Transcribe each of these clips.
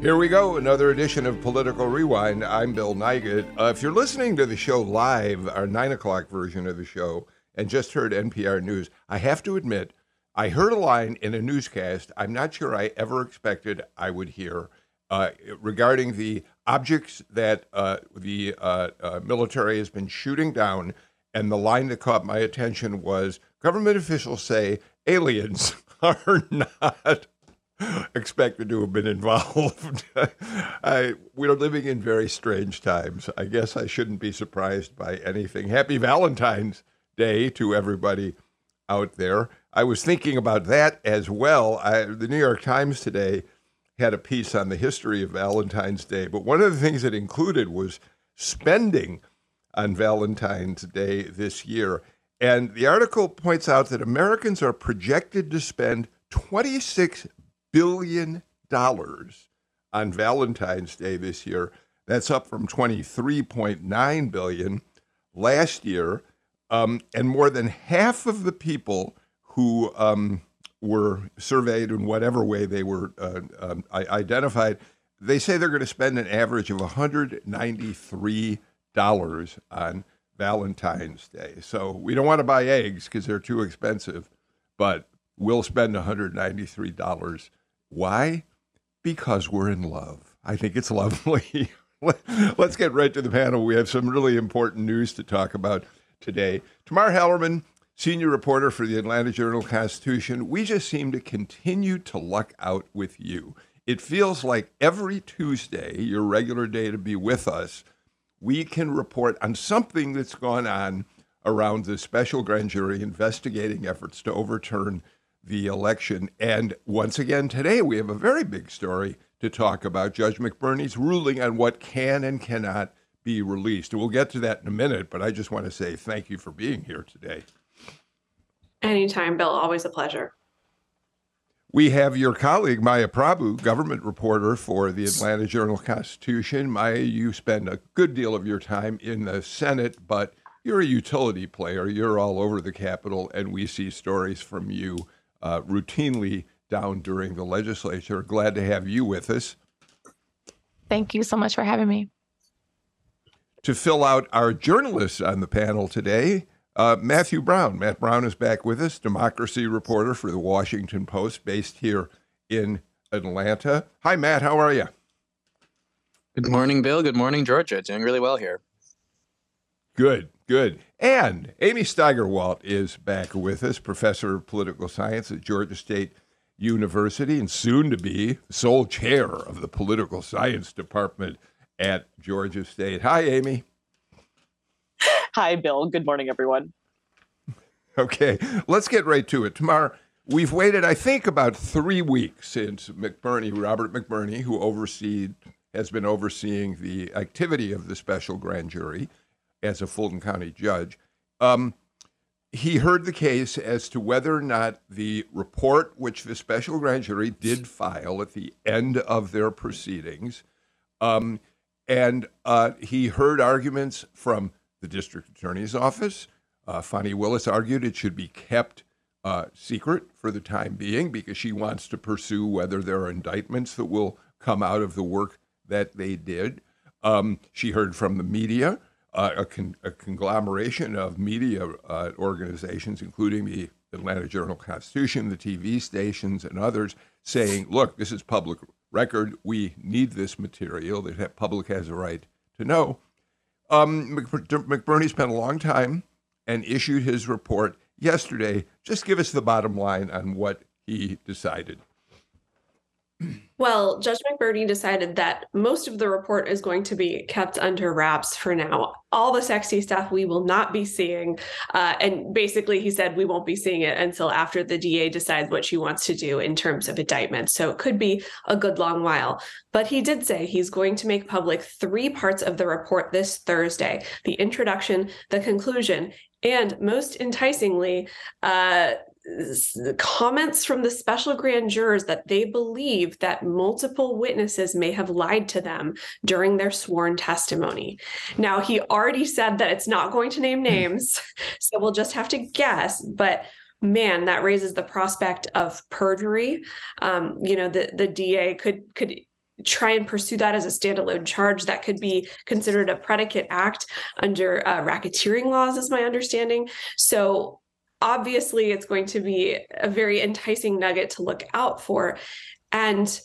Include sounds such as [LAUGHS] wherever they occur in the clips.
Here we go, another edition of Political Rewind. I'm Bill Nigut. Uh, if you're listening to the show live, our 9 o'clock version of the show, and just heard NPR News, I have to admit, I heard a line in a newscast I'm not sure I ever expected I would hear uh, regarding the objects that uh, the uh, uh, military has been shooting down. And the line that caught my attention was government officials say aliens [LAUGHS] are not [LAUGHS] expected to have been involved. [LAUGHS] I, we're living in very strange times. I guess I shouldn't be surprised by anything. Happy Valentine's Day to everybody out there. I was thinking about that as well. I, the New York Times today had a piece on the history of Valentine's Day, but one of the things it included was spending on Valentine's Day this year. And the article points out that Americans are projected to spend 26 billion dollars on Valentine's Day this year. That's up from 23.9 billion last year, um, and more than half of the people who um, were surveyed in whatever way they were uh, um, identified, they say they're going to spend an average of 193 dollars on Valentine's Day. So we don't want to buy eggs because they're too expensive, but we'll spend 193 dollars why? Because we're in love. I think it's lovely. [LAUGHS] Let's get right to the panel. We have some really important news to talk about today. Tamar Hallerman, senior reporter for the Atlanta Journal Constitution. We just seem to continue to luck out with you. It feels like every Tuesday, your regular day to be with us, we can report on something that's gone on around the special grand jury investigating efforts to overturn the election. And once again, today we have a very big story to talk about Judge McBurney's ruling on what can and cannot be released. We'll get to that in a minute, but I just want to say thank you for being here today. Anytime, Bill. Always a pleasure. We have your colleague, Maya Prabhu, government reporter for the Atlanta Journal Constitution. Maya, you spend a good deal of your time in the Senate, but you're a utility player. You're all over the Capitol, and we see stories from you uh, routinely down during the legislature. Glad to have you with us. Thank you so much for having me. To fill out our journalists on the panel today, uh, Matthew Brown. Matt Brown is back with us, democracy reporter for the Washington Post, based here in Atlanta. Hi, Matt. How are you? Good morning, Bill. Good morning, Georgia. Doing really well here. Good, good. And Amy Steigerwalt is back with us, professor of political science at Georgia State University and soon to be sole chair of the political science department at Georgia State. Hi, Amy. Hi, Bill. Good morning, everyone. Okay, let's get right to it. Tomorrow, we've waited, I think, about three weeks since McBurney, Robert McBurney, who overseed, has been overseeing the activity of the special grand jury, as a Fulton County judge. Um, he heard the case as to whether or not the report, which the special grand jury did file at the end of their proceedings, um, and uh, he heard arguments from the district attorney's office. Uh, Fani Willis argued it should be kept uh, secret for the time being because she wants to pursue whether there are indictments that will come out of the work that they did. Um, she heard from the media uh, a, con- a, conglomeration of media uh, organizations, including the Atlanta Journal Constitution, the TV stations, and others, saying, look, this is public record. We need this material. The public has a right to know. Um, McBurney spent a long time and issued his report yesterday. Just give us the bottom line on what he decided. Well, Judge McBurney decided that most of the report is going to be kept under wraps for now. All the sexy stuff we will not be seeing. Uh, and basically, he said we won't be seeing it until after the DA decides what she wants to do in terms of indictment. So it could be a good long while. But he did say he's going to make public three parts of the report this Thursday the introduction, the conclusion, and most enticingly, uh, comments from the special grand jurors that they believe that multiple witnesses may have lied to them during their sworn testimony. Now, he already said that it's not going to name names, [LAUGHS] so we'll just have to guess, but man that raises the prospect of perjury. Um, you know the the da could could try and pursue that as a standalone charge that could be considered a predicate act under uh, racketeering laws is my understanding. So obviously it's going to be a very enticing nugget to look out for and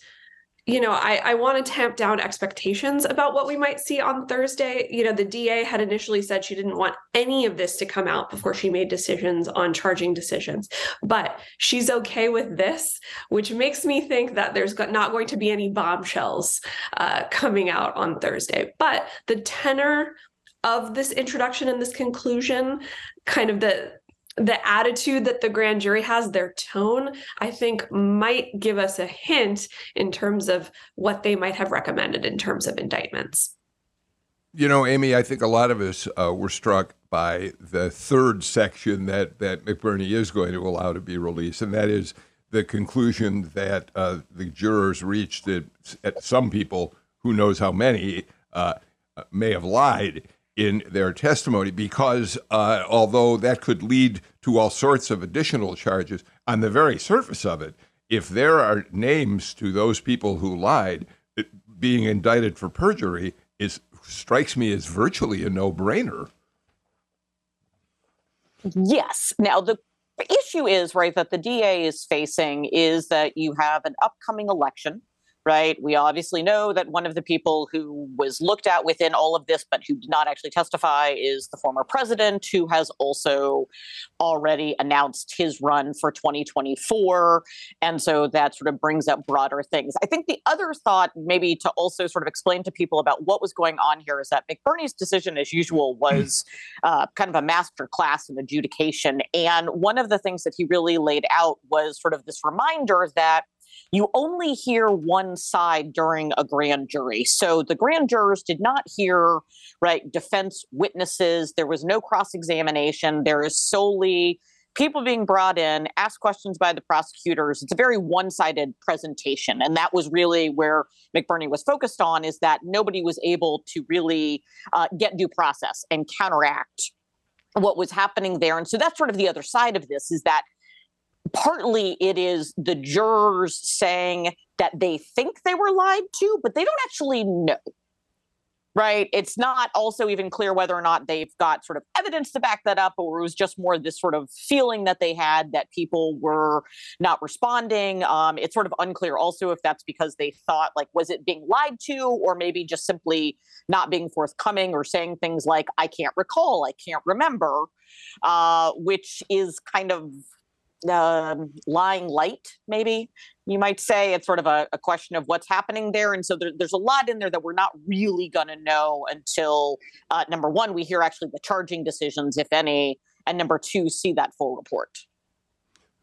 you know, I, I want to tamp down expectations about what we might see on Thursday. You know, the DA had initially said she didn't want any of this to come out before she made decisions on charging decisions, but she's okay with this, which makes me think that there's not going to be any bombshells uh, coming out on Thursday. But the tenor of this introduction and this conclusion, kind of the the attitude that the grand jury has, their tone, I think might give us a hint in terms of what they might have recommended in terms of indictments. You know, Amy, I think a lot of us uh, were struck by the third section that, that McBurney is going to allow to be released, and that is the conclusion that uh, the jurors reached that some people, who knows how many, uh, may have lied in their testimony because uh, although that could lead to all sorts of additional charges, on the very surface of it, if there are names to those people who lied, it, being indicted for perjury is strikes me as virtually a no-brainer. Yes. Now the issue is right that the DA is facing is that you have an upcoming election right? We obviously know that one of the people who was looked at within all of this, but who did not actually testify, is the former president, who has also already announced his run for 2024. And so that sort of brings up broader things. I think the other thought, maybe to also sort of explain to people about what was going on here, is that McBurney's decision, as usual, hmm. was uh, kind of a master class in adjudication. And one of the things that he really laid out was sort of this reminder that you only hear one side during a grand jury. So the grand jurors did not hear, right, defense witnesses. There was no cross examination. There is solely people being brought in, asked questions by the prosecutors. It's a very one sided presentation. And that was really where McBurney was focused on is that nobody was able to really uh, get due process and counteract what was happening there. And so that's sort of the other side of this is that partly it is the jurors saying that they think they were lied to, but they don't actually know. Right. It's not also even clear whether or not they've got sort of evidence to back that up, or it was just more this sort of feeling that they had that people were not responding. Um, it's sort of unclear also if that's because they thought, like, was it being lied to, or maybe just simply not being forthcoming or saying things like, I can't recall, I can't remember, uh, which is kind of um, lying light, maybe you might say. It's sort of a, a question of what's happening there. And so there, there's a lot in there that we're not really going to know until uh, number one, we hear actually the charging decisions, if any, and number two, see that full report.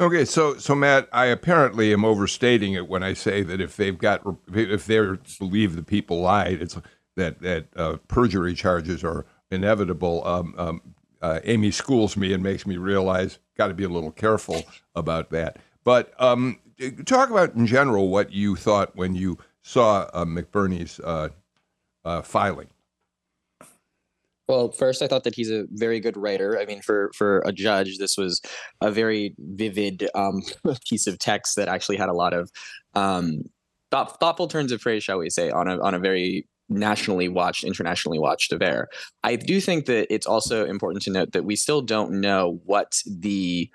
Okay, so so Matt, I apparently am overstating it when I say that if they've got if they believe the people lied, it's that that uh, perjury charges are inevitable. Um, um, uh, Amy schools me and makes me realize got to be a little careful about that. But um, talk about in general what you thought when you saw uh, McBurney's uh, uh, filing. Well, first, I thought that he's a very good writer. I mean, for for a judge, this was a very vivid um, [LAUGHS] piece of text that actually had a lot of um, thought, thoughtful turns of phrase, shall we say, on a on a very nationally watched, internationally watched affair. I do think that it's also important to note that we still don't know what the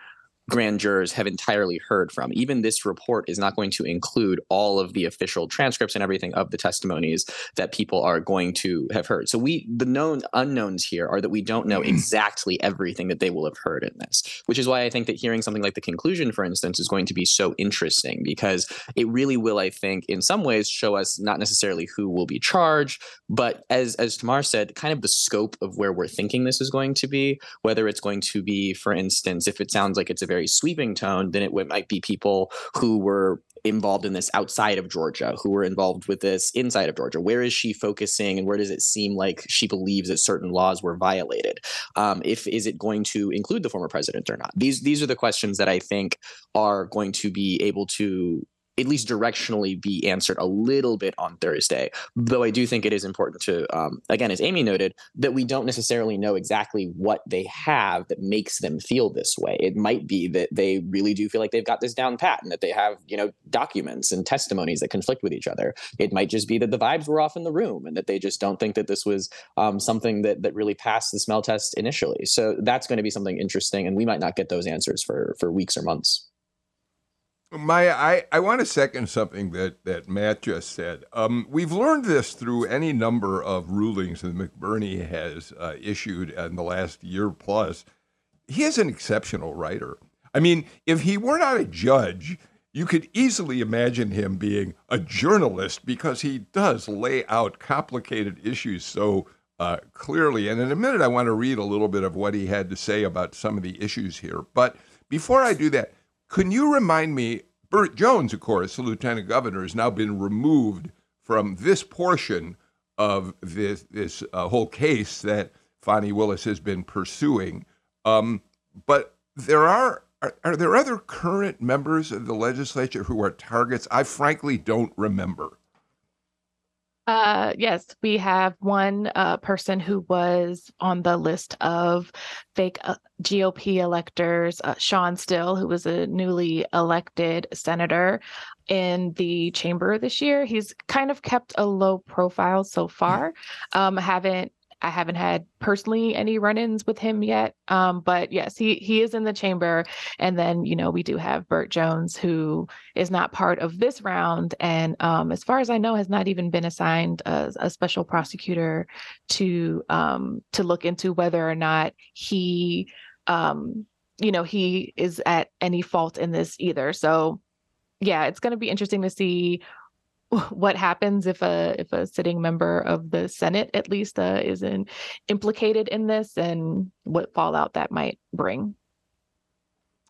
grand jurors have entirely heard from. Even this report is not going to include all of the official transcripts and everything of the testimonies that people are going to have heard. So we the known unknowns here are that we don't know [CLEARS THROAT] exactly everything that they will have heard in this, which is why I think that hearing something like the conclusion, for instance, is going to be so interesting because it really will, I think, in some ways show us not necessarily who will be charged, but as as Tamar said, kind of the scope of where we're thinking this is going to be, whether it's going to be, for instance, if it sounds like it's a very sweeping tone, then it might be people who were involved in this outside of Georgia, who were involved with this inside of Georgia. Where is she focusing, and where does it seem like she believes that certain laws were violated? Um, if is it going to include the former president or not? These these are the questions that I think are going to be able to at least directionally be answered a little bit on Thursday. Though I do think it is important to, um, again, as Amy noted, that we don't necessarily know exactly what they have that makes them feel this way. It might be that they really do feel like they've got this down pat and that they have, you know, documents and testimonies that conflict with each other. It might just be that the vibes were off in the room and that they just don't think that this was um, something that that really passed the smell test initially. So that's going to be something interesting, and we might not get those answers for for weeks or months. Maya, I, I want to second something that, that Matt just said. Um, we've learned this through any number of rulings that McBurney has uh, issued in the last year plus. He is an exceptional writer. I mean, if he were not a judge, you could easily imagine him being a journalist because he does lay out complicated issues so uh, clearly. And in a minute, I want to read a little bit of what he had to say about some of the issues here. But before I do that, can you remind me? Burt Jones, of course, the lieutenant governor, has now been removed from this portion of this this uh, whole case that Fani Willis has been pursuing. Um, but there are, are are there other current members of the legislature who are targets? I frankly don't remember. Uh, yes, we have one uh, person who was on the list of fake uh, GOP electors, uh, Shawn Still, who was a newly elected senator in the chamber this year. He's kind of kept a low profile so far. [LAUGHS] Um, haven't I haven't had personally any run-ins with him yet. Um, but yes, he he is in the chamber. And then, you know, we do have Burt Jones, who is not part of this round. And um, as far as I know, has not even been assigned a, a special prosecutor to um, to look into whether or not he um, you know, he is at any fault in this either. So yeah, it's gonna be interesting to see what happens if a if a sitting member of the Senate at least uh, is in, implicated in this and what fallout that might bring.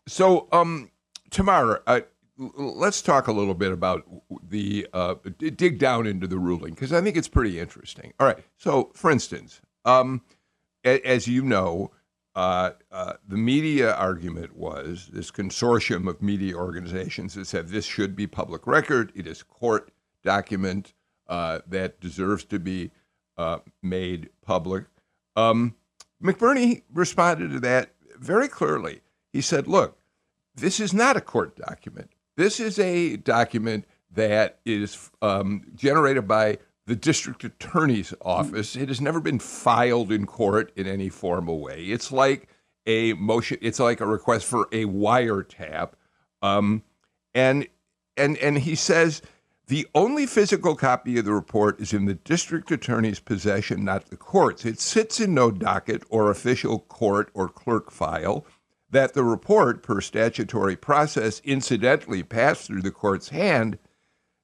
So, um, Tamara, uh, let's talk a little bit about the uh, dig down into the ruling because I think it's pretty interesting. All right. So, for instance, um, a- as you know, uh, uh, the media argument was this consortium of media organizations that said this should be public record. It is court document uh, that deserves to be uh, made public. Um, McBurney responded to that very clearly. He said, look, this is not a court document. This is a document that is um, generated by the district attorney's office. It has never been filed in court in any formal way. It's like a motion. It's like a request for a wiretap, um, and and and he says the only physical copy of the report is in the district attorney's possession, not the court's. It sits in no docket or official court or clerk file. That the report, per statutory process, incidentally passed through the court's hand,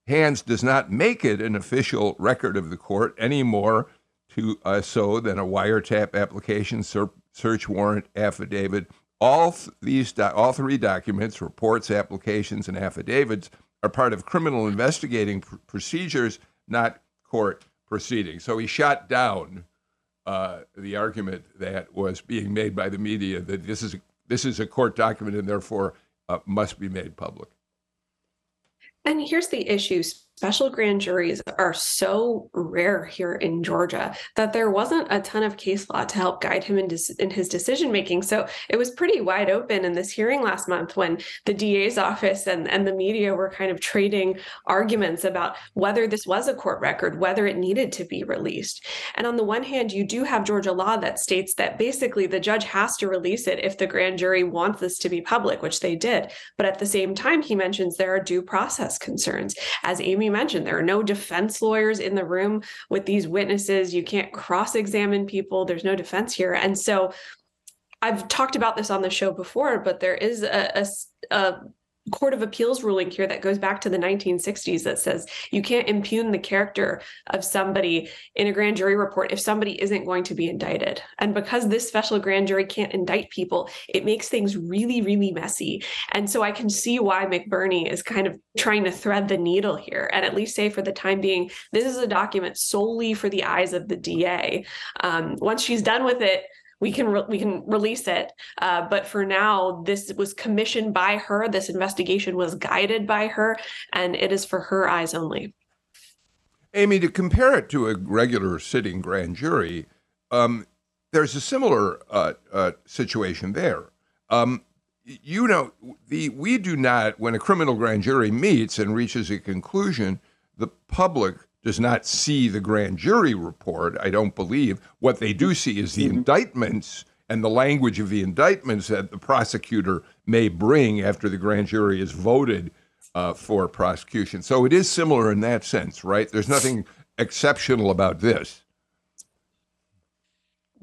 hands does not make it an official record of the court any more to uh, so than a wiretap application, search warrant, affidavit. All th- these, do- all three documents, reports, applications, and affidavits are part of criminal investigating pr- procedures, not court proceedings. So he shot down uh, the argument that was being made by the media that this is a, this is a court document and therefore uh, must be made public. And here's the issue special grand juries are so rare here in Georgia that there wasn't a ton of case law to help guide him in, dis- in his decision making. So it was pretty wide open in this hearing last month when the DA's office and, and the media were kind of trading arguments about whether this was a court record, whether it needed to be released. And on the one hand, you do have Georgia law that states that basically the judge has to release it if the grand jury wants this to be public, which they did. But at the same time, he mentions there are due process concerns. As Amy mentioned, there are no defense lawyers in the room with these witnesses. You can't cross examine people, there's no defense here. And so I've talked about this on the show before, but there is a, a, a Court of Appeals ruling here that goes back to the 1960s that says you can't impugn the character of somebody in a grand jury report if somebody isn't going to be indicted. And because this special grand jury can't indict people, it makes things really, really messy. And so I can see why McBurney is kind of trying to thread the needle here and at least say for the time being, this is a document solely for the eyes of the DA. Um, once she's done with it, we can re- we can release it. Uh, but for now, this was commissioned by her. This investigation was guided by her, and it is for her eyes only. Amy, to compare it to a regular sitting grand jury, um, there's a similar uh, uh, situation there. Um, you know, the we do not when a criminal grand jury meets and reaches a conclusion, the public does not see the grand jury report, I don't believe. What they do see is the mm-hmm. indictments and the language of the indictments that the prosecutor may bring after the grand jury is voted uh, for prosecution. So it is similar in that sense, right? There's nothing exceptional about this.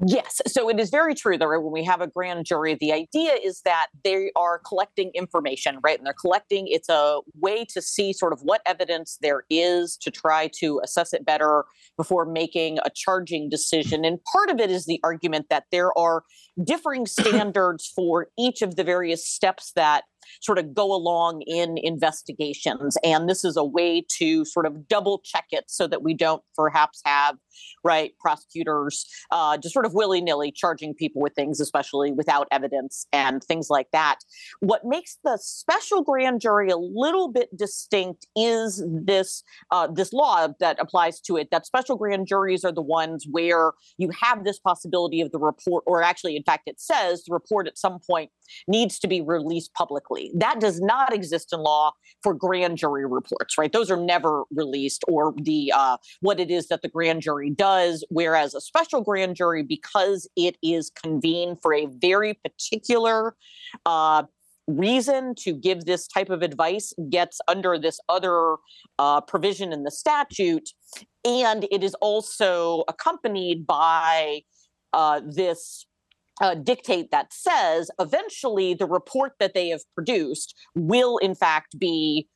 Yes. So it is very true that when we have a grand jury, the idea is that they are collecting information, right? And they're collecting, it's a way to see sort of what evidence there is to try to assess it better before making a charging decision. And part of it is the argument that there are differing [COUGHS] standards for each of the various steps that sort of go along in investigations. And this is a way to sort of double check it so that we don't perhaps have, right, prosecutors uh, just sort of willy nilly charging people with things, especially without evidence and things like that. What makes the special grand jury a little bit distinct is this uh, this law that applies to it. That special grand juries are the ones where you have this possibility of the report, or actually, in fact, it says the report at some point needs to be released publicly. That does not exist in law for grand jury reports, right? Those are never released, or the uh, what it is that the grand jury does. Whereas a special grand jury, because it is convened for a very particular uh, reason to give this type of advice gets under this other uh, provision in the statute. And it is also accompanied by uh, this uh, dictate that says eventually the report that they have produced will, in fact, be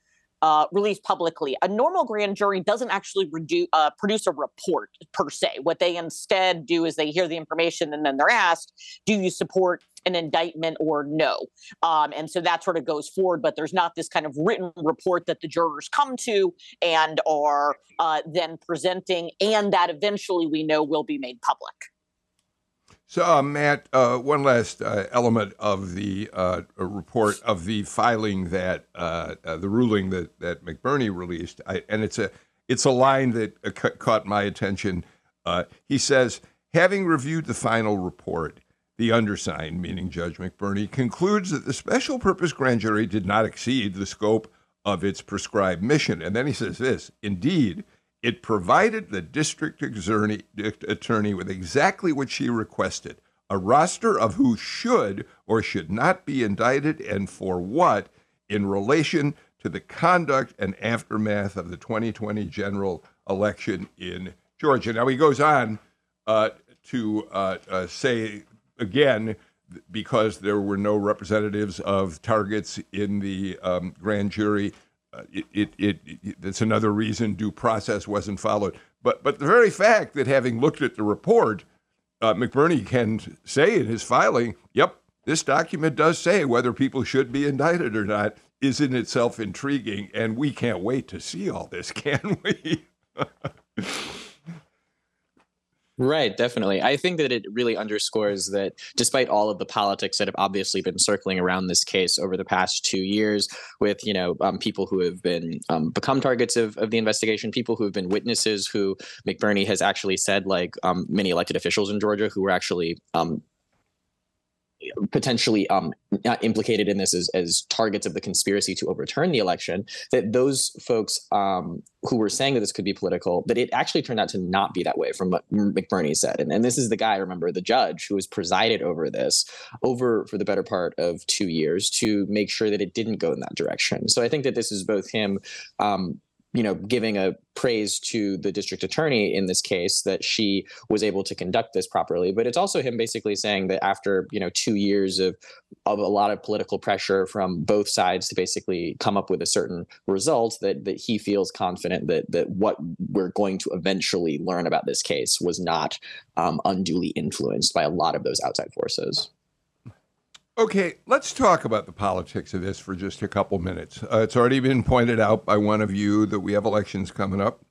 uh, released publicly. A normal grand jury doesn't actually redu- uh, produce a report per se. What they instead do is they hear the information and then they're asked, Do you support an indictment or no? Um, and so that sort of goes forward, but there's not this kind of written report that the jurors come to and are uh, then presenting, and that eventually we know will be made public. So, uh, Matt, uh, one last uh, element of the report of the filing that the ruling that that McBurney released, I, and it's a it's a line that ca- caught my attention. he says, having reviewed the final report, the undersigned, meaning Judge McBurney, concludes that the special purpose grand jury did not exceed the scope of its prescribed mission. And then he says this: indeed it provided the district attorney with exactly what she requested a roster of who should or should not be indicted and for what in relation to the conduct and aftermath of the 2020 general election in Georgia. Now, he goes on uh, to uh, uh, say again, because there were no representatives of targets in the um, grand jury, uh, it, it, it, it's another reason due process wasn't followed. But, but the very fact that having looked at the report, uh, McBurney can say in his filing, yep, this document does say whether people should be indicted or not, is in itself intriguing. And we can't wait to see all this, [LAUGHS] can we? [LAUGHS] Right, definitely. I think that it really underscores that despite all of the politics that have obviously been circling around this case over the past two years, with you know um, people who have been um, become targets of, of the investigation, people who have been witnesses, who McBurney has actually said, like um, many elected officials in Georgia, who were actually um, potentially um, implicated in this as, as targets of the conspiracy to overturn the election, that those folks um, who were saying that this could be political, that it actually turned out to not be that way from what McBurney said. And, and this is the guy, remember, the judge who has presided over this over for the better part of two years to make sure that it didn't go in that direction. So I think that this is both him um, you know, giving a praise to the district attorney in this case that she was able to conduct this properly. But it's also him basically saying that after, you know, two years of of a lot of political pressure from both sides to basically come up with a certain result, that that he feels confident that that what we're going to eventually learn about this case was not um, unduly influenced by a lot of those outside forces. Okay, let's talk about the politics of this for just a couple minutes. Uh, it's already been pointed out by one of you that we have elections coming up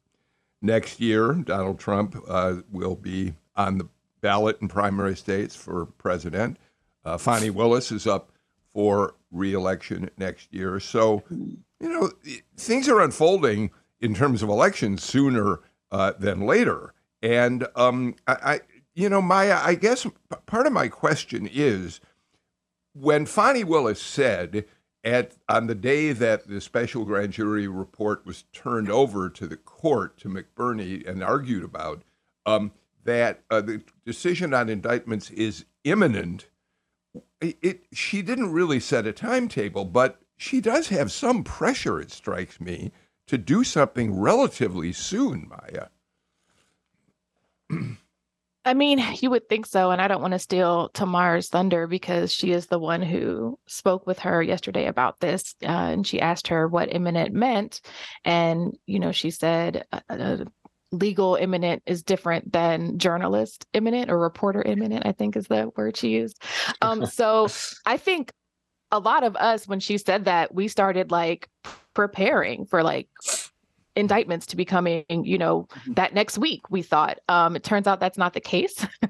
next year. Donald Trump uh, will be on the ballot in primary states for president. Uh, Fani Willis is up for reelection next year. So, you know, things are unfolding in terms of elections sooner uh, than later. And um, I, I, you know, Maya, I guess part of my question is when Fani Willis said at on the day that the special grand jury report was turned over to the court to McBurney and argued about, um, that uh, the decision on indictments is imminent. It, it, she didn't really set a timetable, but she does have some pressure. It strikes me to do something relatively soon, Maya. [CLEARS THROAT] I mean, [LAUGHS] you would think so. And I don't want to steal Tamar's thunder because she is the one who spoke with her yesterday about this. Uh, and she asked her what imminent meant. And, you know, she said, uh, uh, legal imminent is different than journalist imminent or reporter imminent, I think is the word she used. Um, [LAUGHS] so I think a lot of us, when she said that, we started like preparing for like indictments to be coming, you know, mm-hmm. that next week, we thought. Um, it turns out that's not the case. [LAUGHS]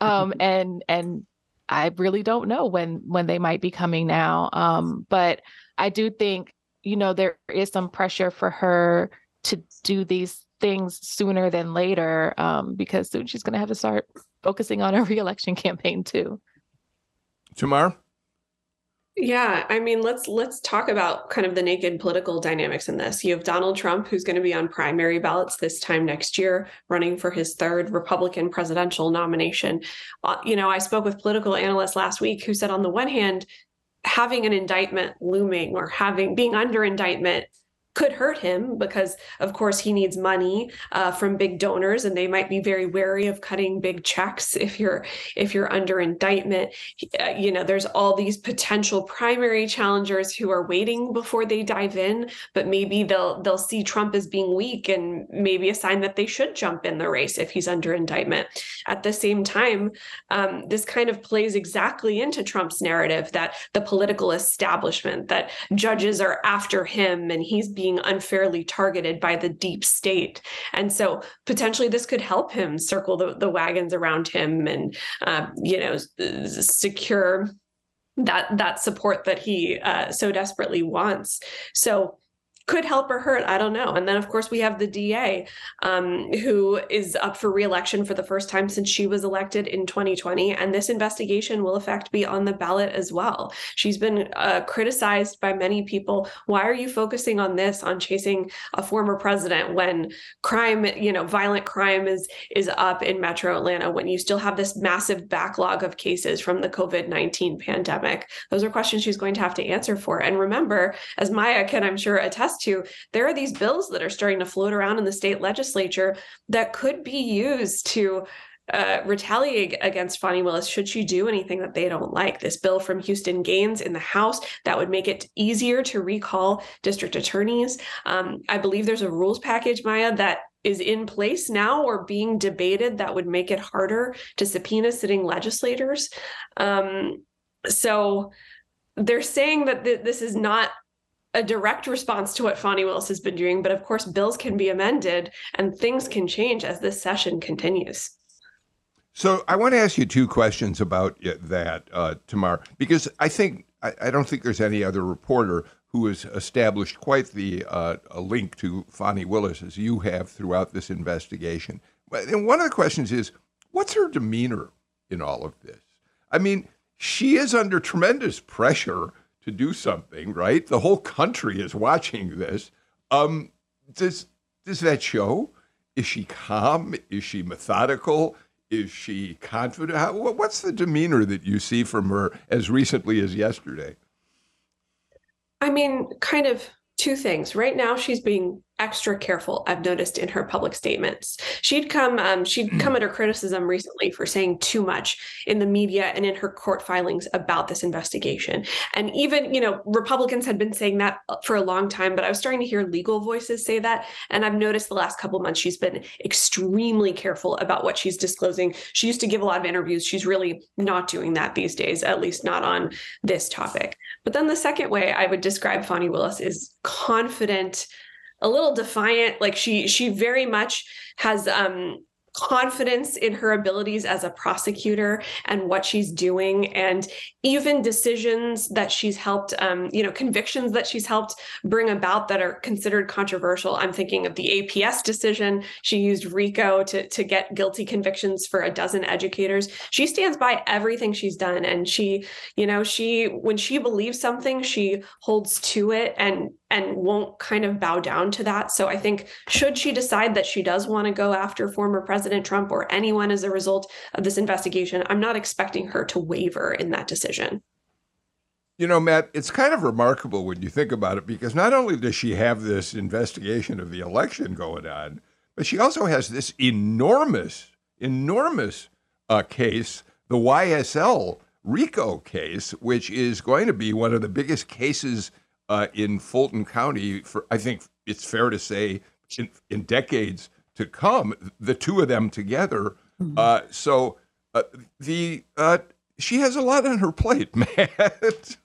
um, mm-hmm. and and I really don't know when when they might be coming now. Um, but I do think, you know, there is some pressure for her to do these things sooner than later, um, because soon she's gonna have to start focusing on a [LAUGHS] reelection campaign too. Tamar? Yeah, I mean, let's let's talk about kind of the naked political dynamics in this. You have Donald Trump, who's going to be on primary ballots this time next year, running for his third Republican presidential nomination. Uh, you know, I spoke with political analysts last week who said, on the one hand, having an indictment looming or having being under indictment could hurt him because of course he needs money uh, from big donors and they might be very wary of cutting big checks [LAUGHS] if you're if you're under indictment. Uh, you know there's all these potential primary challengers who are waiting before they dive in but maybe they'll they'll see trump as being weak and maybe a sign that they should jump in the race if he's under indictment. At the same time um, this kind of plays exactly into trump's narrative that the political establishment that judges are after him and he's being being unfairly targeted by the deep state. And so potentially this could help him circle the, the wagons around him and, uh, you know, secure that that support that he uh, so desperately wants. So could help or hurt. I don't know. And then, of course, we have the DA um, who is up for reelection for the first time since she was elected in 2020. And this investigation will, in fact, be on the ballot as well. She's been uh, criticized by many people. Why are you focusing on this, on chasing a former president when crime, you know, violent crime is is up in Metro Atlanta? When you still have this massive backlog of cases from the COVID 19 pandemic? Those are questions she's going to have to answer for. And remember, as Maya can, I'm sure, attest to, there are these bills that are starting to float around in the state legislature that could be used to uh, retaliate against Fani Willis should she do anything that they don't like. This bill from Houston Gaines in the House that would make it easier to recall district attorneys. Um, I believe there's a rules package, Maya, that is in place now or being debated that would make it harder to subpoena sitting legislators. Um, so they're saying that th- this is not a direct response to what Fani Willis has been doing, but of course, bills can be amended and things can change as this session continues. So I want to ask you two questions about that, uh, Tamar, because I think I, I, don't think there's any other reporter who has established quite the uh, a link to Fani Willis as you have throughout this investigation. And one of the questions is, what's her demeanor in all of this? I mean, she is under tremendous pressure to do something, right? The whole country is watching this. Um, does does that show? Is she calm? Is she methodical? Is she confident? How, what's the demeanor that you see from her as recently as yesterday? I mean, kind of two things. Right now, she's being extra careful i've noticed in her public statements. She'd come um, she'd mm. come under criticism recently for saying too much in the media and in her court filings about this investigation. And even you know republicans had been saying that for a long time but i was starting to hear legal voices say that. And i've noticed the last couple months she's been extremely careful about what she's disclosing. She used to give a lot of interviews. She's really not doing that these days at least not on this topic. But then the second way i would describe fani willis is confident a little defiant like she she very much has um confidence in her abilities as a prosecutor and what she's doing and even decisions that she's helped um, you know convictions that she's helped bring about that are considered controversial. I'm thinking of the aps decision. She used rico to, to get guilty convictions for a dozen educators. She stands by everything she's done and she you know she when she believes something she holds to it and and won't kind of bow down to that. So I think should she decide that she does want to go after former President Trump or anyone as a result of this investigation, I'm not expecting her to waver in that decision. You know, Matt, it's kind of remarkable when you think about it because not only does she have this investigation of the election going on, but she also has this enormous, enormous uh, case, the YSL RICO case, which is going to be one of the biggest cases uh, in Fulton County for I think it's fair to say in, in decades to come. The two of them together. Mm-hmm. Uh, so uh, the uh, she has a lot on her plate, [LAUGHS] Matt.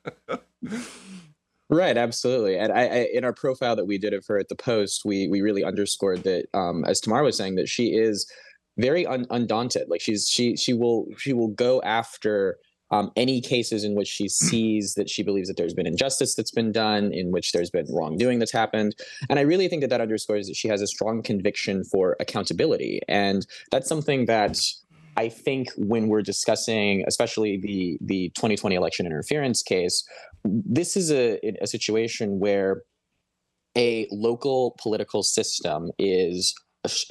Right, absolutely. And I, I, in our profile that we did of her at the post, we we really underscored that, um, as Tamar was saying, that she is very un- undaunted. Like she's she she will she will go after um, any cases in which she sees that she believes that there's been injustice that's been done, in which there's been wrongdoing that's happened. And I really think that that underscores that she has a strong conviction for accountability. And that's something that I think when we're discussing, especially the the 2020 election interference case, this is a, a situation where a local political system is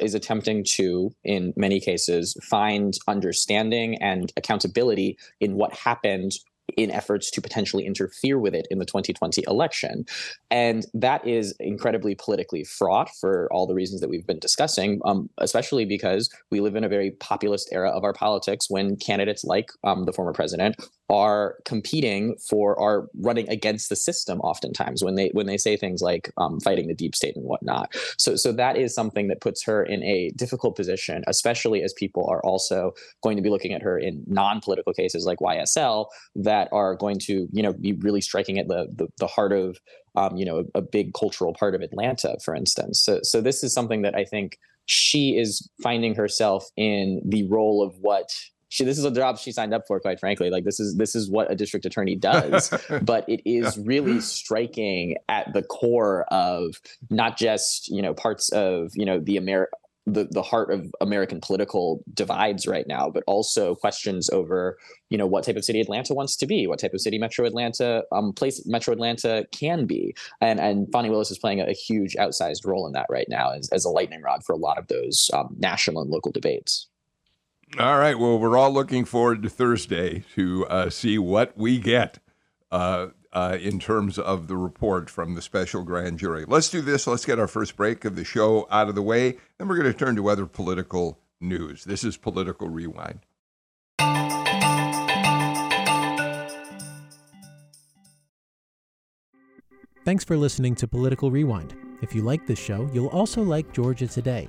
is attempting to, in many cases, find understanding and accountability in what happened in efforts to potentially interfere with it in the 2020 election. And that is incredibly politically fraught for all the reasons that we've been discussing, um, especially because we live in a very populist era of our politics when candidates like um, the former president are competing for are running against the system oftentimes when they when they say things like um, fighting the deep state and whatnot. So so that is something that puts her in a difficult position especially as people are also going to be looking at her in non-political cases like ysl that are going to you know be really striking at the the, the heart of um, you know a, a big cultural part of atlanta for instance. So so this is something that i think she is finding herself in the role of what she this is a job she signed up for quite frankly. Like this is this is what a district attorney does [LAUGHS] but it is really striking at the core of not just you know parts of you know the America the, the heart of American political divides right now, but also questions over, you know, what type of city Atlanta wants to be, what type of city Metro Atlanta, um, place Metro Atlanta can be, and and Fani Willis is playing a, a huge outsized role in that right now as, as a lightning rod for a lot of those um, national and local debates. All right. Well, we're all looking forward to Thursday to uh, see what we get uh, uh, in terms of the report from the special grand jury. Let's do this. Let's get our first break of the show out of the way. Then we're going to turn to other political news. This is Political Rewind. Thanks for listening to Political Rewind. If you like this show, you'll also like Georgia Today.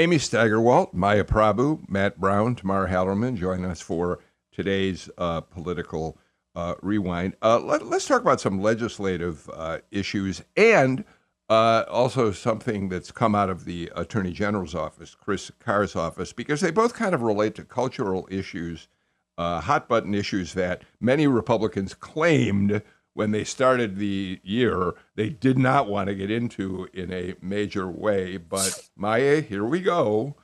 Amy Steigerwalt, Maya Prabhu, Matt Brown, Tamara Hallerman join us for today's uh, political uh, rewind. Uh, let, us talk about some legislative uh, issues and uh, also something that's come out of the Attorney General's office, Chris Carr's office, because they both kind of relate to cultural issues, uh, hot button issues that many Republicans claimed when they started the year, they did not want to get into in a major way. But Maya, here we go.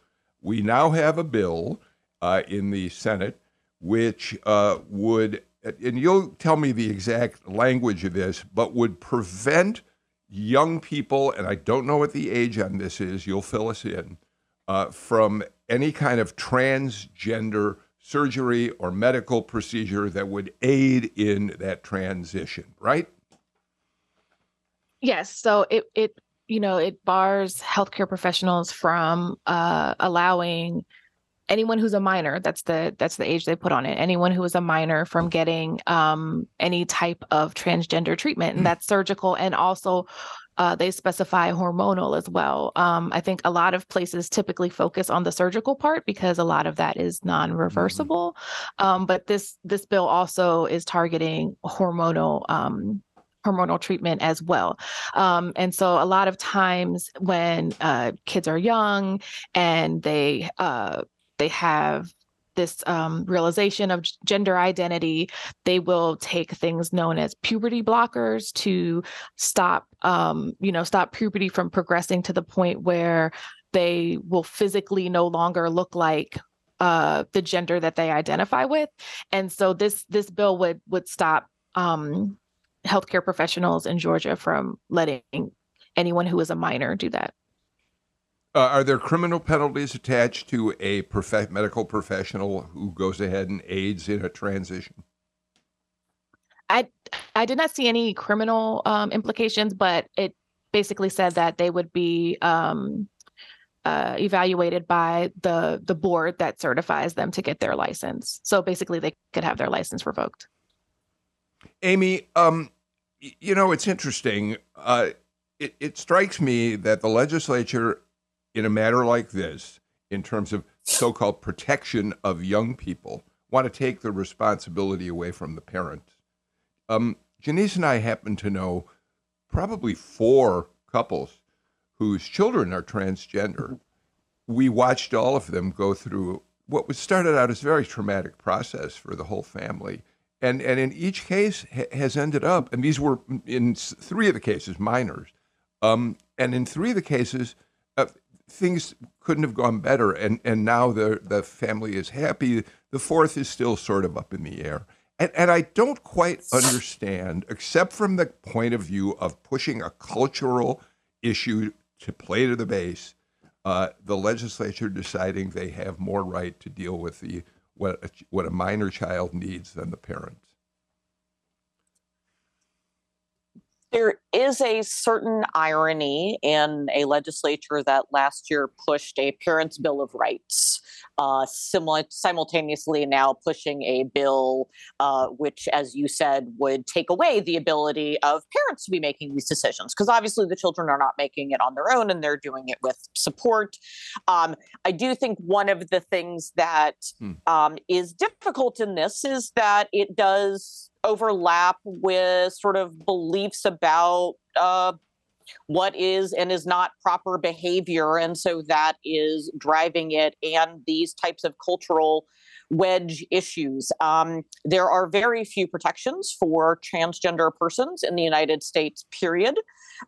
We now have a bill uh, in the Senate which uh, would, and you'll tell me the exact language of this, but would prevent young people, and I don't know what the age on this is, you'll fill us in, uh, from any kind of transgender surgery or medical procedure that would aid in that transition, right? Yes. So it it you know it bars healthcare professionals from uh, allowing anyone who's a minor that's the that's the age they put on it anyone who is a minor from getting um, any type of transgender treatment and mm. that's surgical and also uh, they specify hormonal as well. Um, I think a lot of places typically focus on the surgical part because a lot of that is mm-hmm. non-reversible. Mm-hmm. Um, but this this bill also is targeting hormonal um, hormonal treatment as well. Um, and so a lot of times when uh, kids are young and they uh, they have this um, realization of gender identity, they will take things known as puberty blockers to stop, um, you know, stop puberty from progressing to the point where they will physically no longer look like uh, the gender that they identify with. And so this this bill would would stop um, healthcare professionals in Georgia from letting anyone who is a minor do that. Uh, are there criminal penalties attached to a prof- medical professional who goes ahead and aids in a transition? I I did not see any criminal um, implications, but it basically said that they would be um, uh, evaluated by the the board that certifies them to get their license. So basically, they could have their license revoked. Amy, um, you know it's interesting. Uh, it, it strikes me that the legislature in a matter like this, in terms of so called protection of young people, want to take the responsibility away from the parents. Um, Janice and I happen to know probably four couples whose children are transgender. We watched all of them go through what was started out as a very traumatic process for the whole family. And, and in each case ha- has ended up, and these were in three of the cases minors, um, and in three of the cases, uh, things couldn't have gone better, and and now the the family is happy. The fourth is still sort of up in the air, and and I don't quite understand, except from the point of view of pushing a cultural issue to play to the base. Uh, the legislature deciding they have more right to deal with the what a, what a minor child needs than the parents. There is a certain irony in a legislature that last year pushed a Parents' Bill of Rights, uh, simultaneously now pushing a bill uh, which, as you said, would take away the ability of parents to be making these decisions. Because obviously the children are not making it on their own and they're doing it with support. Um, I do think one of the things that hmm. um, is difficult in this is that it does overlap with sort of beliefs about uh, what is and is not proper behavior. And so that is driving it and these types of cultural wedge issues. Um, there are very few protections for transgender persons in the United States, period.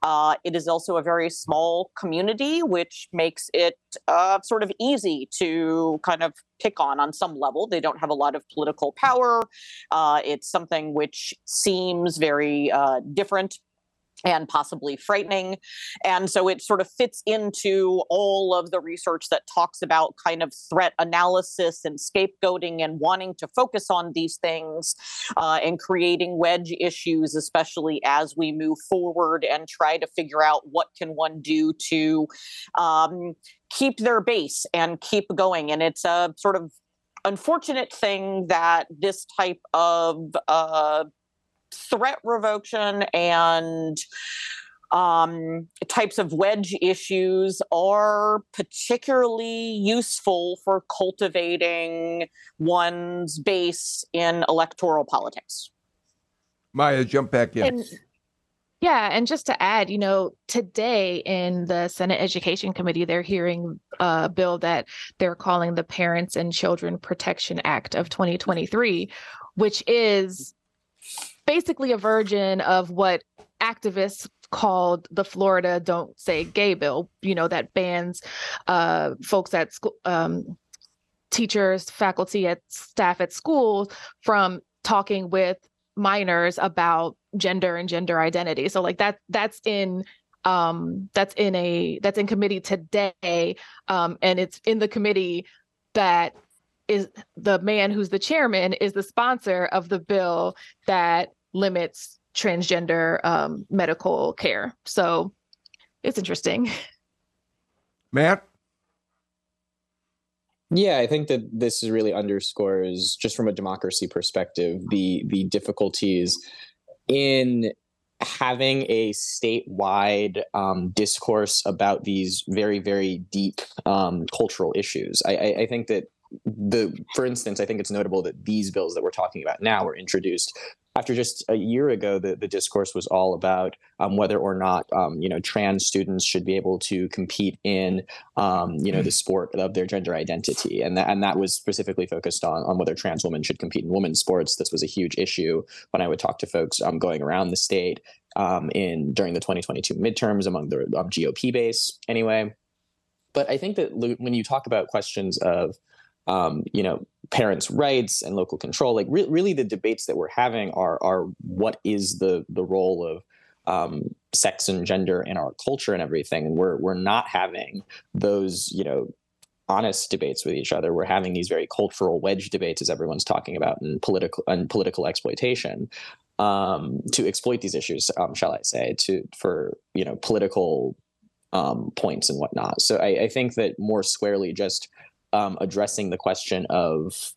Uh, it is also a very small community, which makes it uh, sort of easy to kind of pick on on some level. They don't have a lot of political power. Uh, it's something which seems very uh, different and possibly frightening. And so it sort of fits into all of the research that talks about kind of threat analysis and scapegoating and wanting to focus on these things uh, and creating wedge issues, especially as we move forward and try to figure out what can one do to um, keep their base and keep going. And it's a sort of unfortunate thing that this type of uh, threat revocation and um, types of wedge issues are particularly useful for cultivating one's base in electoral politics. Maya, jump back in. And, yeah, and just to add, you know, today in the Senate Education Committee, they're hearing a bill that they're calling the Parents and Children Protection Act of 2023, which is basically a version of what activists called the Florida Don't Say Gay bill, you know, that bans uh, folks at school, um, teachers, faculty, at staff at schools from talking with minors about gender and gender identity. So like that that's in um that's in a that's in committee today um and it's in the committee that is the man who's the chairman is the sponsor of the bill that limits transgender um, medical care. So it's interesting. [LAUGHS] Matt? Yeah, I think that this really underscores, just from a democracy perspective, the the difficulties in having a statewide um, discourse about these very, very deep um, cultural issues. I, I, I think that the for instance i think it's notable that these bills that we're talking about now were introduced after just a year ago, the, the discourse was all about um, whether or not um, you know trans students should be able to compete in um, you know the sport of their gender identity, and that and that was specifically focused on on whether trans women should compete in women's sports. This was a huge issue when I would talk to folks um, going around the state um, in during the 2022 midterms among the um, GOP base, anyway. But I think that when you talk about questions of um, you know, parents' rights and local control. Like re- really, the debates that we're having are are what is the the role of um, sex and gender in our culture and everything, and we're we're not having those you know honest debates with each other. We're having these very cultural wedge debates, as everyone's talking about, and political and political exploitation um, to exploit these issues, um, shall I say, to for you know political um, points and whatnot. So I, I, think that more squarely, just um, addressing the question of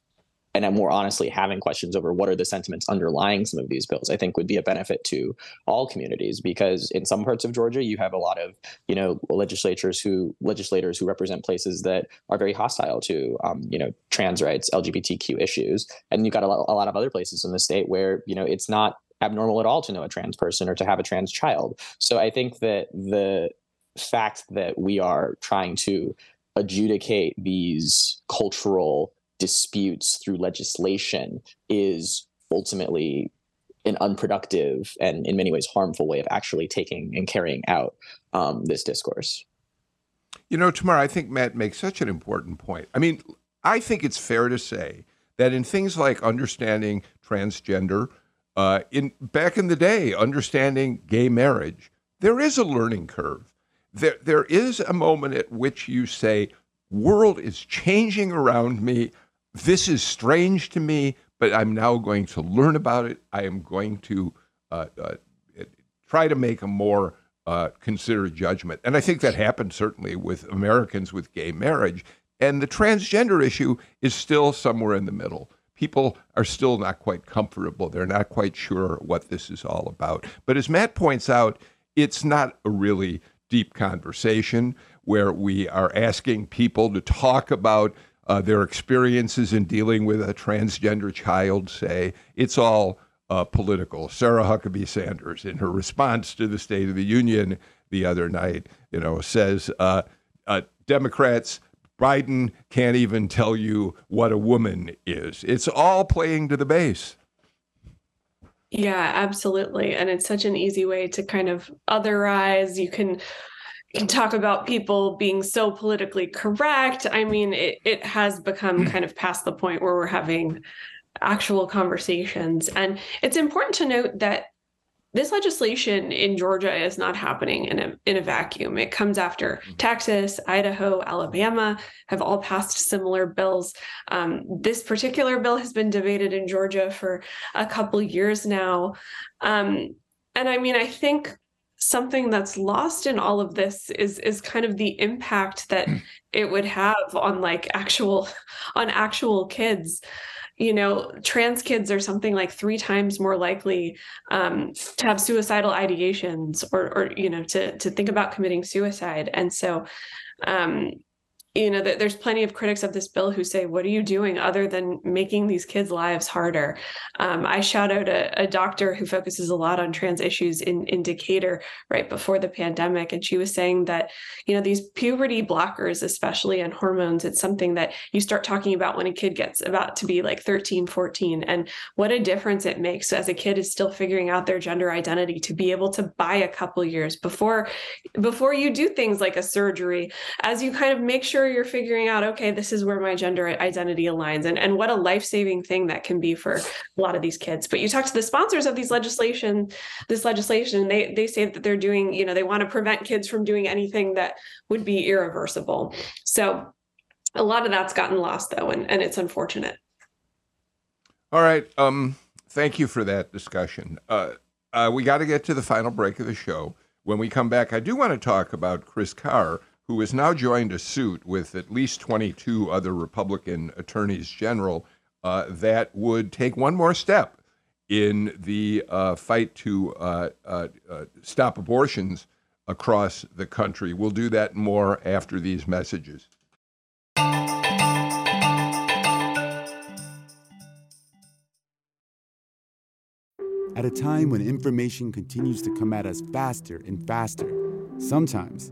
and I'm more honestly having questions over what are the sentiments underlying some of these bills i think would be a benefit to all communities. Because in some parts of georgia you have a lot of you know legislatures who legislators who represent places that are very hostile to um, you know trans rights lgbtq issues. And you've got a lot, a lot of other places in the state where you know it's not abnormal at all to know a trans person or to have a trans child. So i think that the fact that we are trying to adjudicate these cultural disputes through legislation is ultimately an unproductive and in many ways harmful way of actually taking and carrying out um, this discourse. You know, Tamar, I think Matt makes such an important point. I mean, I think it's fair to say that in things like understanding transgender, uh, in back in the day, understanding gay marriage, there is a learning curve there there is a moment at which you say, "World is changing around me. This is strange to me, but I'm now going to learn about it. I am going to uh, uh, try to make a more uh, considered judgment." And I think that happened certainly with Americans with gay marriage. And the transgender issue is still somewhere in the middle. People are still not quite comfortable. They're not quite sure what this is all about. But as Matt points out, it's not a really deep conversation where we are asking people to talk about uh, their experiences in dealing with a transgender child, say. It's all uh, political. Sarah Huckabee Sanders, in her response to the State of the Union the other night, you know, says uh, uh Democrats, Biden can't even tell you what a woman is. It's all playing to the base. Yeah, absolutely. And it's such an easy way to kind of otherize. You can you can talk about people being so politically correct. I mean, it, it has become mm. kind of past the point where we're having actual conversations. And it's important to note that this legislation in Georgia is not happening in a in a vacuum. It comes after mm-hmm. Texas, Idaho, Alabama have all passed similar bills. Um, this particular bill has been debated in Georgia for a couple years now, um, and I mean, I think something that's lost in all of this is is kind of the impact that it would have on like actual on actual kids you know, trans kids are something like three times more likely um, to have suicidal ideations or, or, you know, to, to think about committing suicide. And so, um, you know that there's plenty of critics of this bill who say what are you doing other than making these kids lives harder? Um, i shout out a, a, doctor who focuses a lot on trans issues in, in decatur right before the pandemic and she was saying that you know these puberty blockers especially and hormones it's something that you start talking about when a kid gets about to be like 13 14 and what a difference it makes as a kid is still figuring out their gender identity to be able to buy a couple years before before you do things like a surgery. As you kind of make sure sure you're figuring out, okay, this is where my gender identity aligns and, and what a life-saving thing that can be for a lot of these kids. But you talk to the sponsors of these legislation, this legislation, they they say that they're doing, you know, they want to prevent kids from doing anything that would be irreversible. So a lot of that's gotten lost though, and, and it's unfortunate. All right. Um, thank you for that discussion. Uh, uh, we got to get to the final break of the show. When we come back, I do want to talk about Chris Carr who has now joined a suit with at least 22 other Republican attorneys general uh, that would take one more step in the uh, fight to uh, uh, uh stop abortions across the country. We'll do that more after these messages. At a time when information continues to come at us faster and faster, sometimes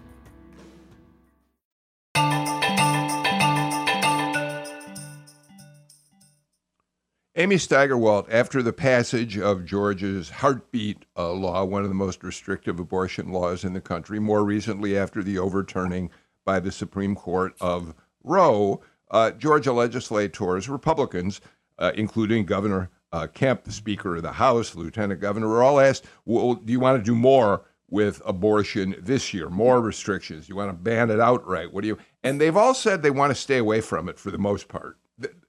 Amy Steigerwalt, after the passage of Georgia's heartbeat uh, law, one of the most restrictive abortion laws in the country, more recently after the overturning by the Supreme Court of Roe, uh, Georgia legislators, Republicans, uh, including Governor uh, Kemp, the Speaker of the House, Lieutenant Governor, were all asked, well, do you want to do more with abortion this year? More restrictions? You want to ban it outright? What do you? And they've all said they want to stay away from it for the most part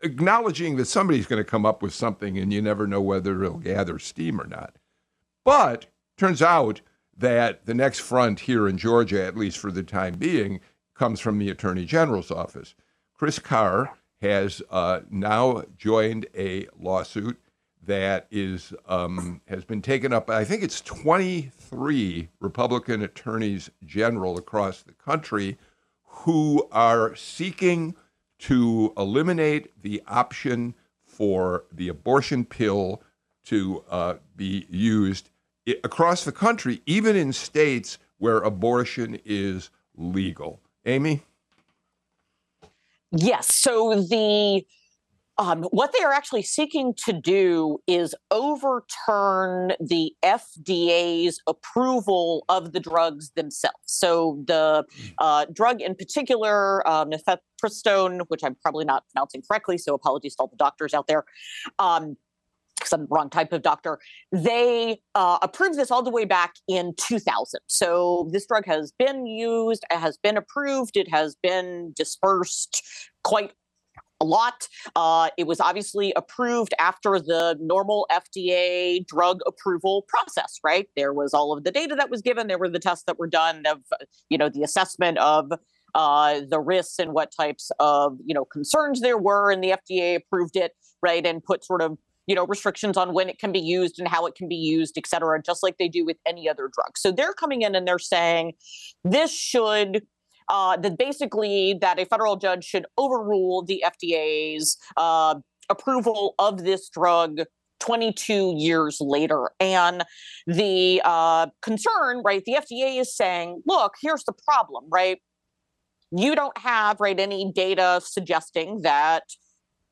acknowledging that somebody's going to come up with something and you never know whether it'll gather steam or not. But turns out that the next front here in Georgia, at least for the time being, comes from the Attorney General's office. Chris Carr has uh, now joined a lawsuit that is um, has been taken up. I think it's 23 Republican attorneys general across the country who are seeking to eliminate the option for the abortion pill to uh, be used across the country, even in states where abortion is legal. Amy? Yes. So the um, what they are actually seeking to do is overturn the FDA's approval of the drugs themselves. So the uh, drug in particular, um, nifepristone, which I'm probably not pronouncing correctly, so apologies to all the doctors out there. Um, some wrong type of doctor. They uh, approved this all the way back in 2000. So this drug has been used, it has been approved, it has been dispersed quite a lot. Uh, it was obviously approved after the normal FDA drug approval process, right? There was all of the data that was given, there were the tests that were done of, you know, the assessment of uh, the risks and what types of, you know, concerns there were, and the FDA approved it, right, and put sort of you know restrictions on when it can be used and how it can be used et cetera just like they do with any other drug so they're coming in and they're saying this should uh, that basically that a federal judge should overrule the FDA's uh, approval of this drug 22 years later. And the uh, concern, right, the FDA is saying, look, here's the problem, right? You don't have, right, any data suggesting that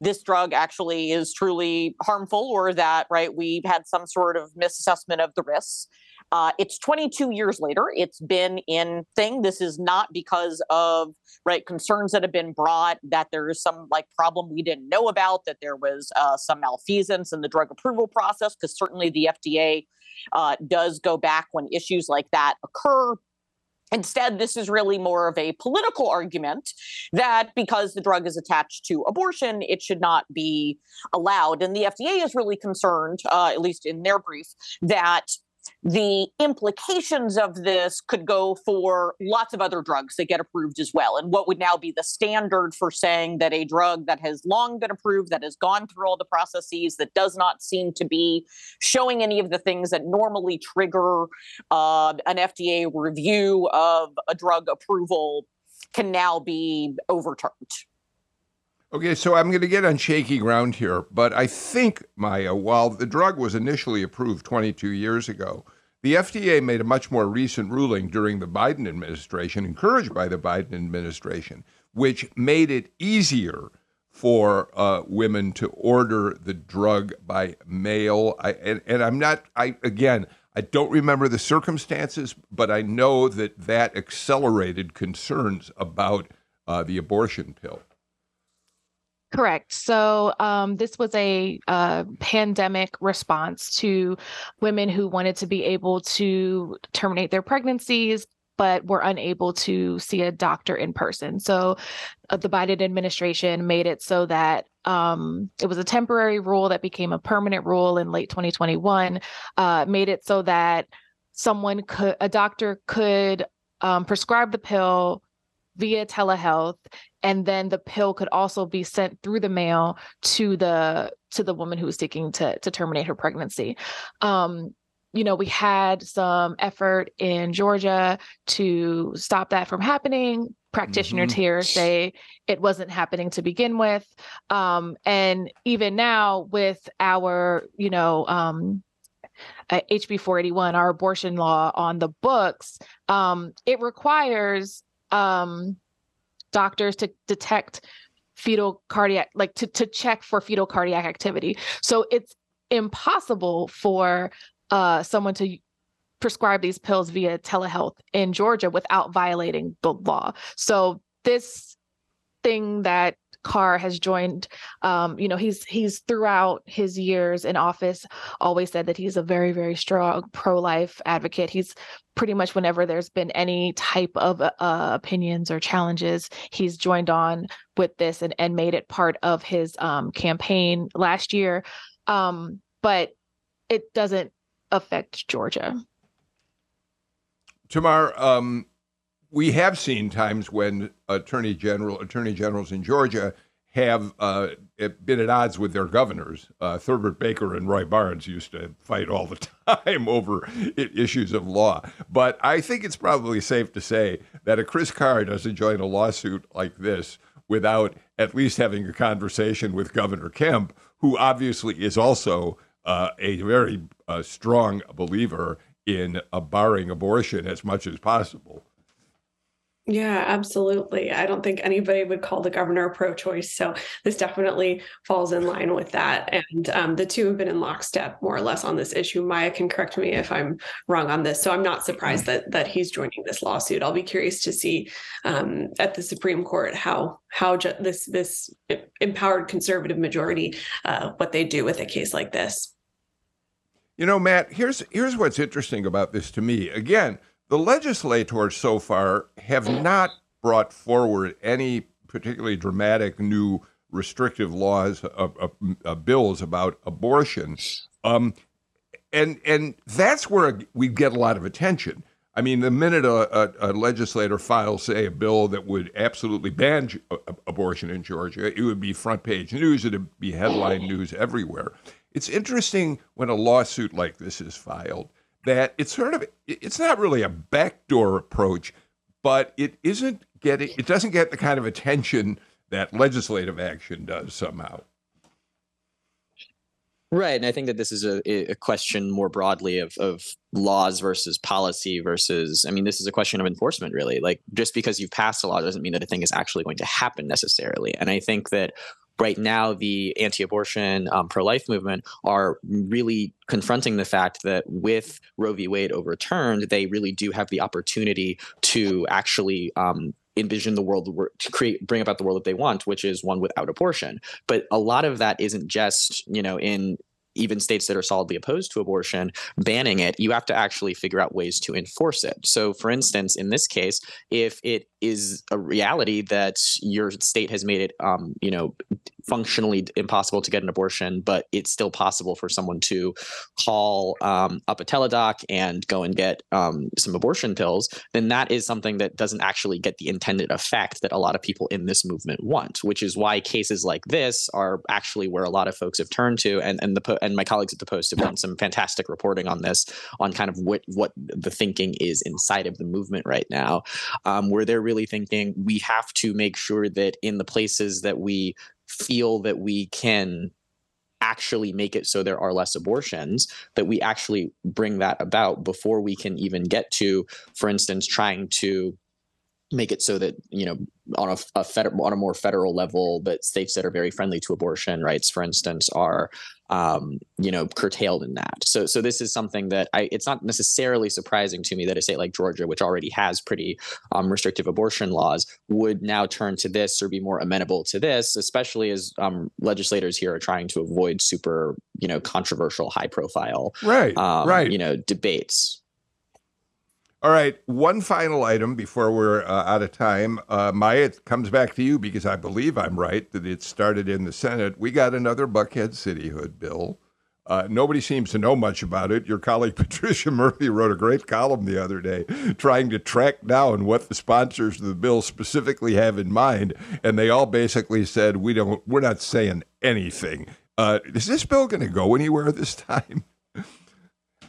this drug actually is truly harmful or that, right, we've had some sort of misassessment of the risks. Uh, it's 22 years later. It's been in thing. This is not because of right concerns that have been brought that there is some like problem we didn't know about, that there was uh, some malfeasance in the drug approval process, because certainly the FDA uh, does go back when issues like that occur. Instead, this is really more of a political argument that because the drug is attached to abortion, it should not be allowed. And the FDA is really concerned, uh, at least in their brief, that the implications of this could go for lots of other drugs that get approved as well. And what would now be the standard for saying that a drug that has long been approved, that has gone through all the processes, that does not seem to be showing any of the things that normally trigger uh, an FDA review of a drug approval, can now be overturned. Okay, so I'm going to get on shaky ground here, but I think, Maya, while the drug was initially approved 22 years ago, the FDA made a much more recent ruling during the Biden administration, encouraged by the Biden administration, which made it easier for uh, women to order the drug by mail. I, and, and I'm not, I again, I don't remember the circumstances, but I know that that accelerated concerns about uh, the abortion pill. Correct. So um, this was a uh, pandemic response to women who wanted to be able to terminate their pregnancies, but were unable to see a doctor in person. So uh, the Biden administration made it so that um, it was a temporary rule that became a permanent rule in late 2021, uh, made it so that someone could, a doctor could um, prescribe the pill via telehealth and then the pill could also be sent through the mail to the to the woman who was seeking to to terminate her pregnancy. Um, you know we had some effort in georgia to stop that from happening. Practitioners mm-hmm. here say it wasn't happening to begin with. Um, and even now with our you know um, uh, HB 481, our abortion law on the books, um, it requires um, doctors to detect fetal cardiac like to, to check for fetal cardiac activity. So it's impossible for uh, someone to prescribe these pills via telehealth in georgia without violating the law. So this thing that Carr has joined. Um, you know, he's he's throughout his years in office always said that he's a very very strong pro-life advocate. He's pretty much whenever there's been any type of uh, opinions or challenges, he's joined on with this and and made it part of his um, campaign last year. Um, but it doesn't affect Georgia. Tamar, um, we have seen times when attorney general attorney generals in Georgia have uh, been at odds with their governors. Uh, Baker and Roy Barnes used to fight all the [LAUGHS] time over issues of law. But I think it's probably safe to say that a Chris Carr doesn't join a lawsuit like this without at least having a conversation with Governor Kemp, who obviously is also uh, a very uh, strong believer in barring abortion as much as possible. Yeah, absolutely. I don't think anybody would call the governor pro choice. So this definitely falls in line with that. And um, the two have been in lockstep more or less on this issue. Maya can correct me if I'm wrong on this. So I'm not surprised that that he's joining this lawsuit. I'll be curious to see um, at the Supreme Court how how ju- this this empowered conservative majority uh, what they do with a case like this. You know, Matt, here's here's what's interesting about this to me. Again, the legislators so far have not brought forward any particularly dramatic new restrictive laws, uh, uh, uh, bills about abortion. Um, and and that's where we get a lot of attention. I mean, the minute a, a, a legislator files, say, a bill that would absolutely ban abortion in Georgia, it would be front page news. It'd be headline news everywhere. It's interesting when a lawsuit like this is filed that it's sort of it's not really a backdoor approach, but it isn't getting it doesn't get the kind of attention that legislative action does somehow. Right, and I think that this is a, a question more broadly of of laws versus policy versus. I mean, this is a question of enforcement, really. Like, just because you've passed a law doesn't mean that a thing is actually going to happen necessarily. And I think that right now the anti-abortion um, pro-life movement are really confronting the fact that with roe v. Wade overturned they really do have the opportunity to actually um, envision the world to create bring about the world that they want which is one without abortion. But a lot of that isn't just you know in even states that are solidly opposed to abortion banning it, you have to actually figure out ways to enforce it. So, for instance, in this case, if it is a reality that your state has made it, um, you know, functionally impossible to get an abortion, but it's still possible for someone to call um, up a teledoc and go and get um, some abortion pills, then that is something that doesn't actually get the intended effect that a lot of people in this movement want, which is why cases like this are actually where a lot of folks have turned to. And and the and my colleagues at the Post have done some fantastic reporting on this, on kind of what what the thinking is inside of the movement right now, um, where they're really thinking we have to make sure that in the places that we feel that we can actually make it so there are less abortions that we actually bring that about before we can even get to for instance trying to make it so that you know on a, a federal on a more federal level that states that are very friendly to abortion rights for instance are um, you know curtailed in that. So so this is something that I it's not necessarily surprising to me that a state like Georgia which already has pretty um, restrictive abortion laws would now turn to this or be more amenable to this especially as um, legislators here are trying to avoid super you know controversial high profile right um, right. you know debates all right, one final item before we're uh, out of time. Uh, Maya, it comes back to you because I believe I'm right that it started in the Senate. We got another Buckhead cityhood bill. Uh, nobody seems to know much about it. Your colleague [LAUGHS] Patricia Murphy wrote a great column the other day trying to track down what the sponsors of the bill specifically have in mind, and they all basically said we don't, we're not saying anything. Uh, is this bill going to go anywhere this [LAUGHS] time?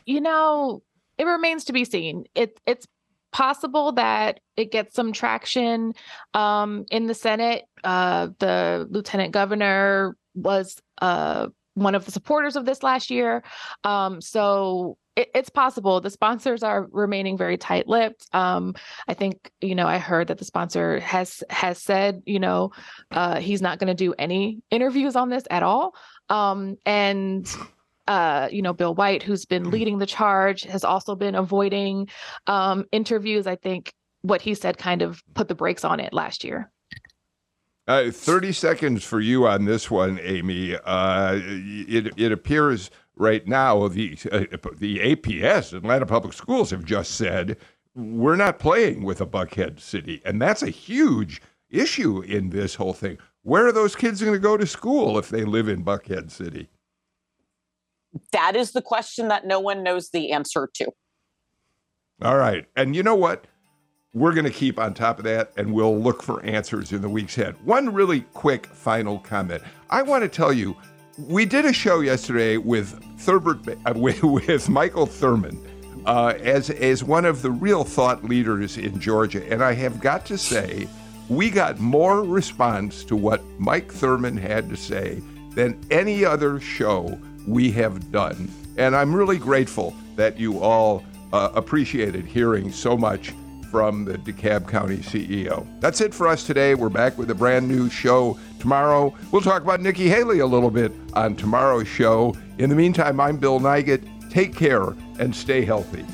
You know, it remains to be seen. It, it's possible that it gets some traction um, in the Senate. Uh, the lieutenant governor was uh, one of the supporters of this last year. Um, so it, it's possible. The sponsors are remaining very tight-lipped. Um, I think you know I heard that the sponsor has has said you know uh, he's not going to do any interviews on this at all. Um, and uh, you know, Bill White, who's been Mm. leading the charge, has also been avoiding um, interviews. I think what he said kind of put the brakes on it last year. Uh, 30 seconds for you on this one, Amy. Uh, it, it appears right now the, uh, the APS, Atlanta Public Schools, have just said we're not playing with a Buckhead city. And that's a huge issue in this whole thing. Where are those kids going to go to school if they live in Buckhead City? That is the question that no one knows the answer to. All right. And you know what? We're going to keep on top of that and we'll look for answers in the weeks ahead. One really quick final comment. I want to tell you, we did a show yesterday with Thurbert, uh, [LAUGHS] with, with Michael Thurmond uh, as, as one of the real thought leaders in Georgia. And I have got to say, we got more response to what Mike Thurmond had to say than any other show we have done. And I'm really grateful that you all uh, appreciated hearing so much from the DeKalb County CEO. That's it for us today. We're back with a brand new show tomorrow. We'll talk about Nikki Haley a little bit on tomorrow's show. In the meantime, I'm Bill Nigut. Take care and stay healthy.